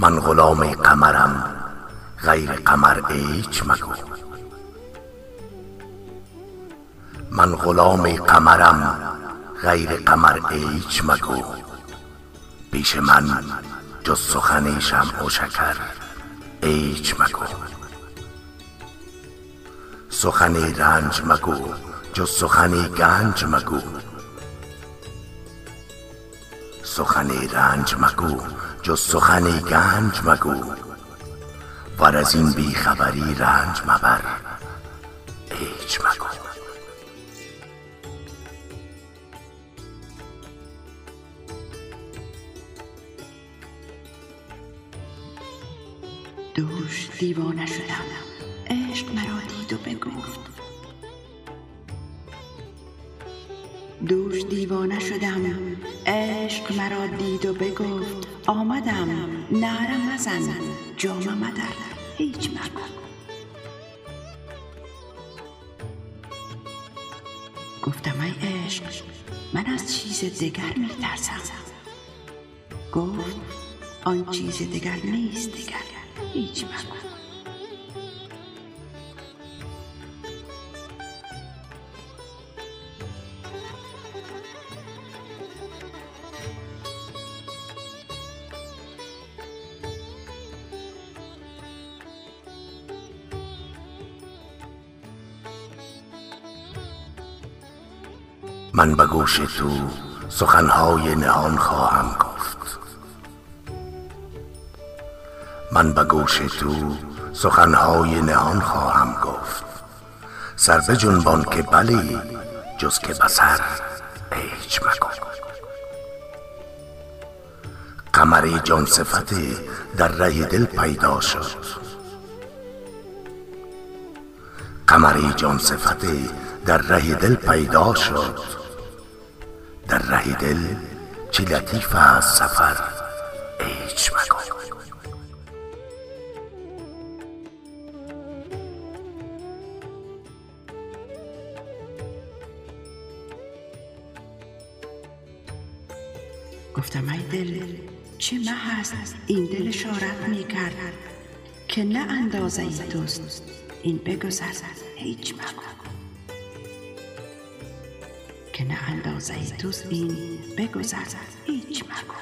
من غلام قمرم غیر قمر ایچ مگو. من غلام قمرم غیر قمر ایچ مگو. پیش من جز سخن شمع و شکر ایچ مگو. سخنی رنج مگو جز سخنی گنج مگو. سخنی رنج مگو جز سخنی گنج مگو ور از این بی خبری رنج مبر ایچ مگو. دوش دیوانه شدم. عشق مرا دید و بگفت. دوش دیوانه شدم. عشق مرا دید و بگفت. آمدم. نعره مزن. جامه مدر. هیچ مگو گفتم ای عشق من از چیز دگر می گفت آن چیز دگر نیست. دگر هیچ مگو من به گوش تو سخنهای نهان خواهم گفت. من به گوش تو سخنهای نهان خواهم گفت. سر بجنبان که بلی جز که به سر ایچ مگو. قمری جان صفتی در ره دل پیدا شد. قمری جان صفتی در ره دل پیدا شد. در ره دل چه لطیف است سفر ایچ مگو گفتم ای دل چه مه است این دل اشارت می کرد که نه اندازه ای توست. این بگذر هیچ مگو که نه اندازه ای توست این بگذر هیچ مگو.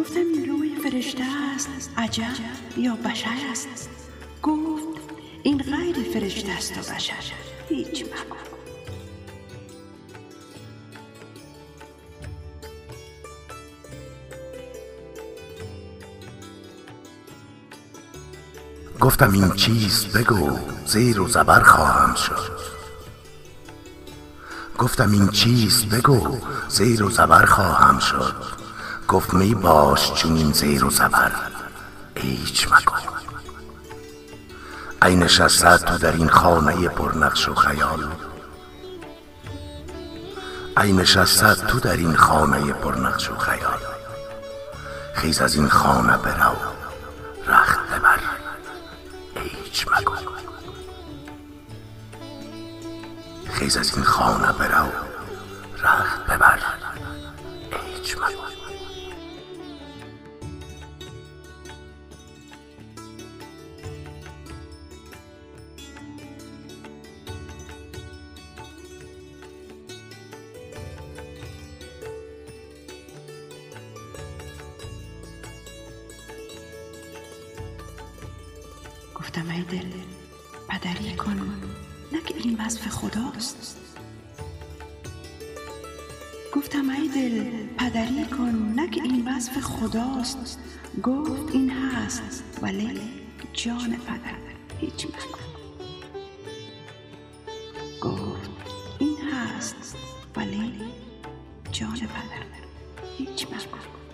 گفتم این روی فرشته است عجب یا بشر است؟ گفت این غیر فرشته است و بشر. هیچ مگو. گفتم این چیست بگو زیر و زبر خواهم شد. گفتم این چیست بگو زیر و زبر خواهم شد. گفت می باش چنین زیر و زبر ایچ مگو ای نشسته تو در این خانه پرنقش و خیال. ای نشسته تو در این خانه پرنقش و خیال. خیز از این خانه برو رخت. ایچ مگو. خیز از این خانه برو. رخت گفتم ای دل پدری کن نه که این وصف خداست. گفتم ای دل پدری کن نه که این وصف خداست. گفت این هست ولی جان پدر هیچ مگو گفت این هست ولی جان پدر هیچ مگو